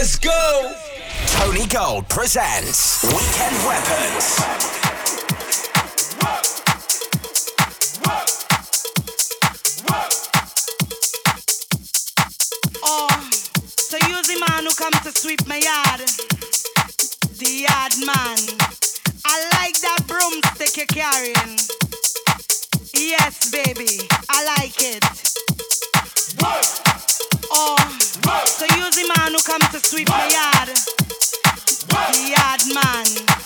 Let's go. Tony Gold presents Weekend Weapons. Oh, man who comes to sweep my yard. The yard man. I like that broomstick you're carrying. Yes, baby, I like it. What? Oh, so you the man who comes to sweep the yard. The yard man.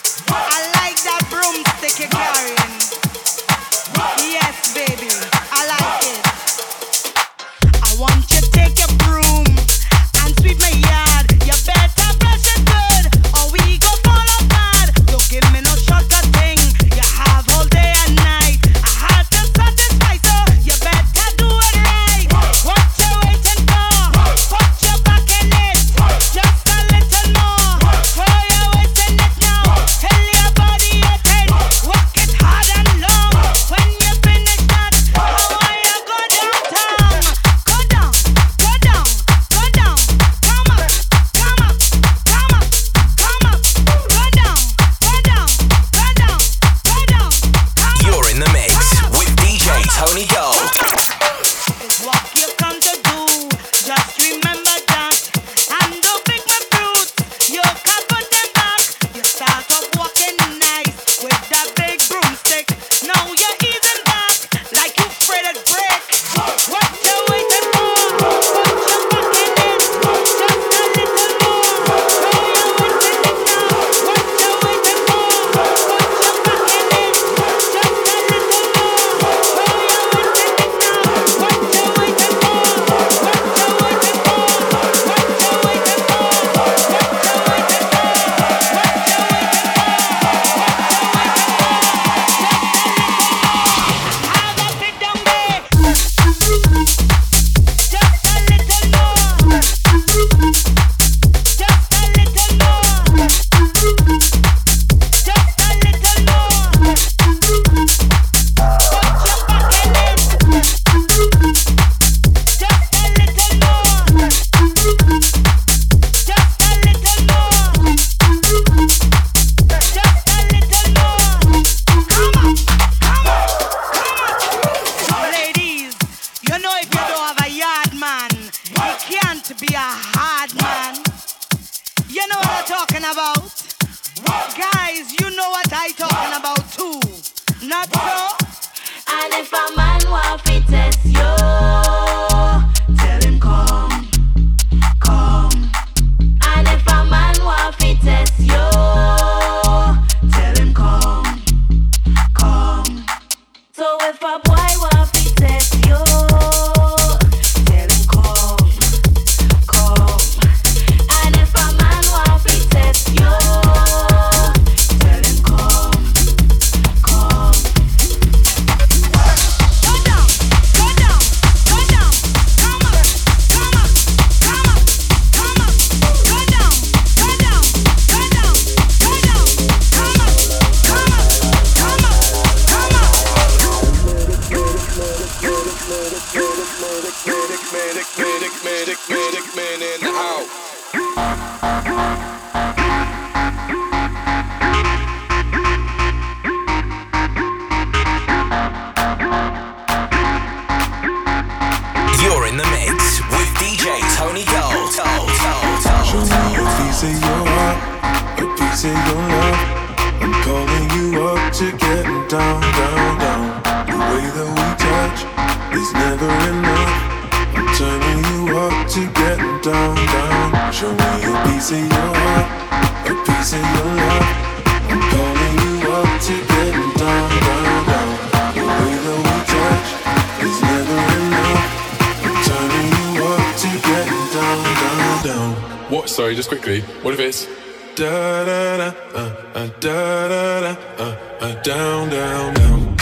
What if it's da da da uh, uh, da da da uh, uh, down down down?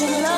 Yeah.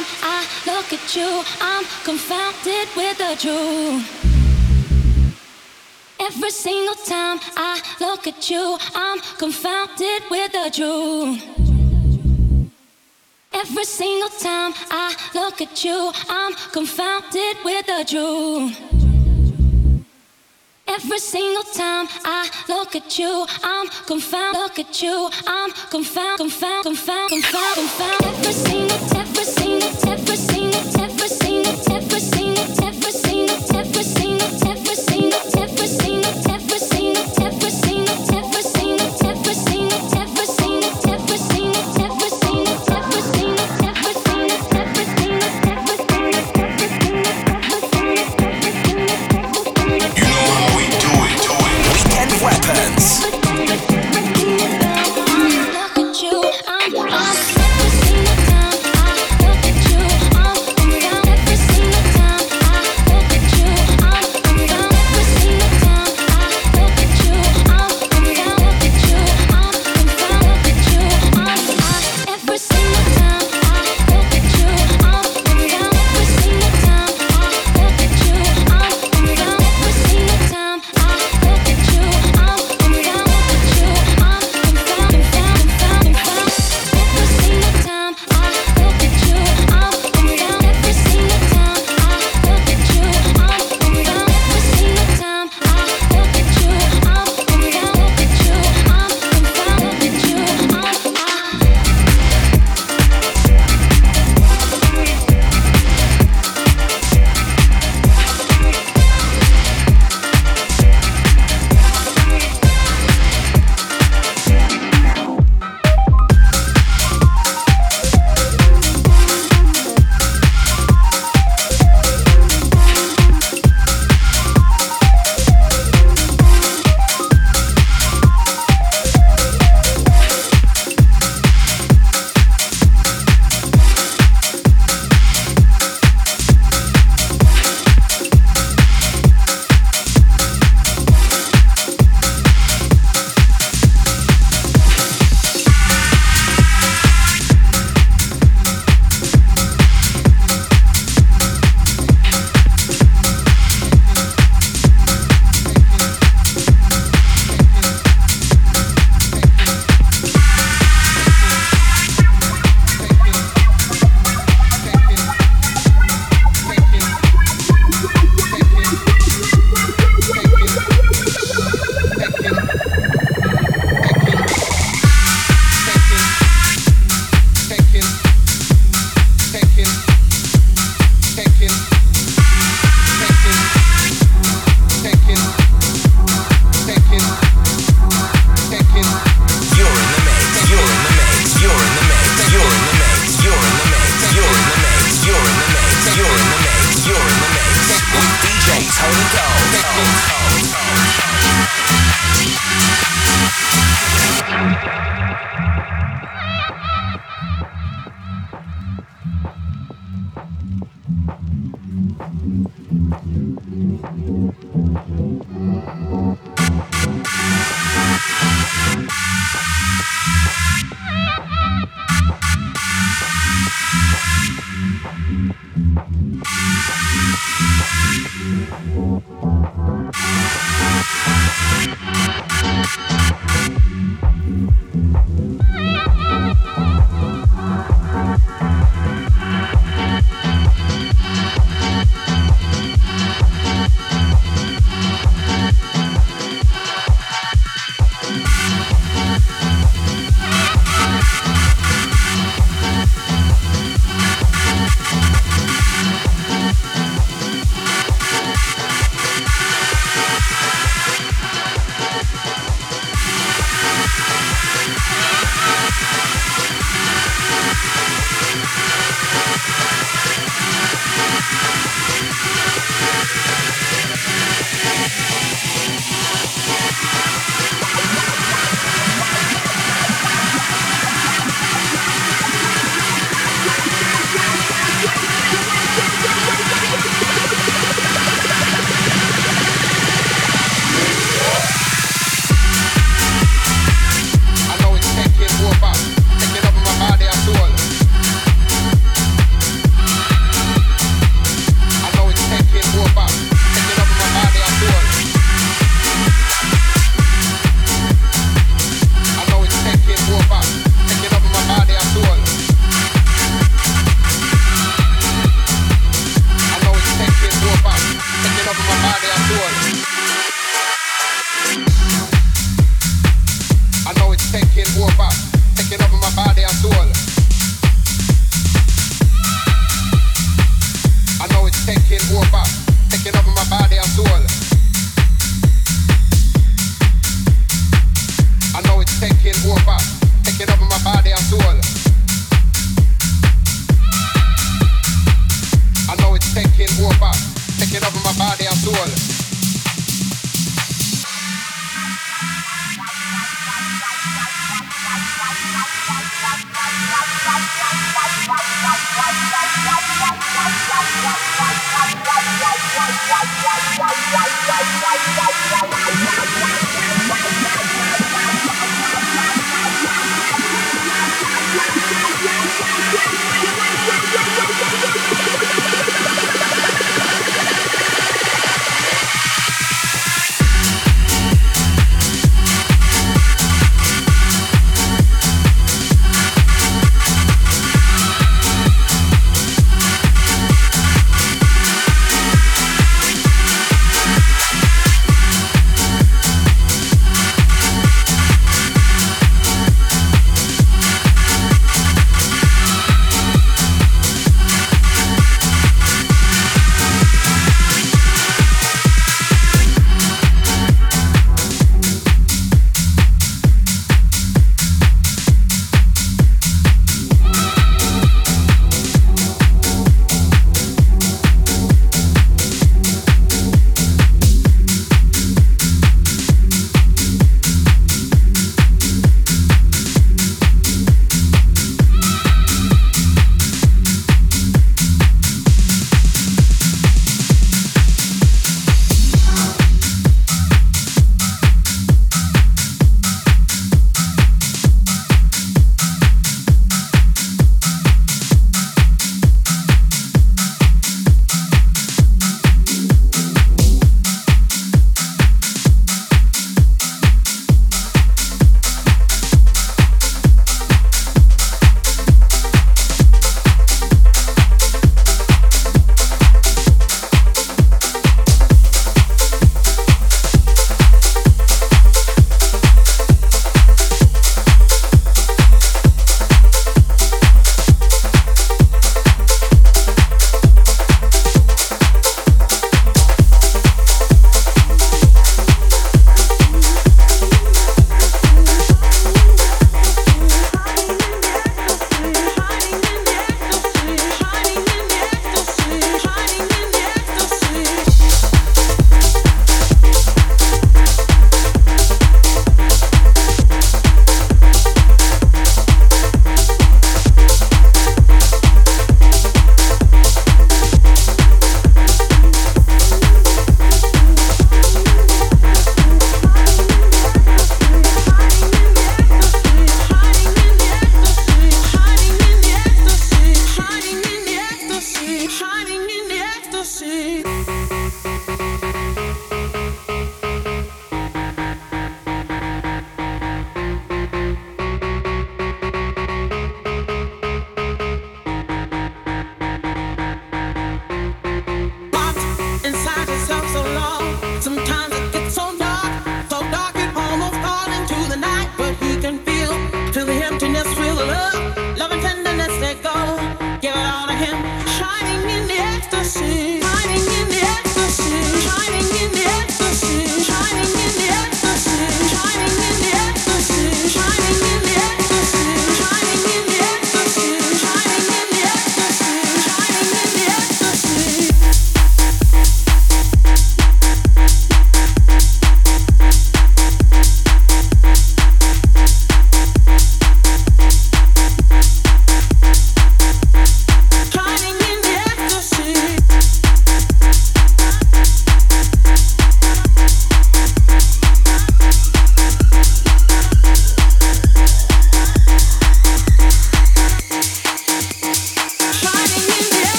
time I look at you, I'm confounded with the truth. Every single time I look at you, I'm confounded with the truth. Every single time I look at you, I'm confounded with the truth. Every single time I look at you, I'm confounded. Look at you, I'm confounded, confounded, confounded, confounded, confounded. Every single time.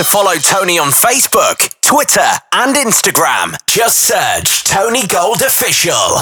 To follow Tony on Facebook, Twitter, and Instagram. Just search Tony Gold Official.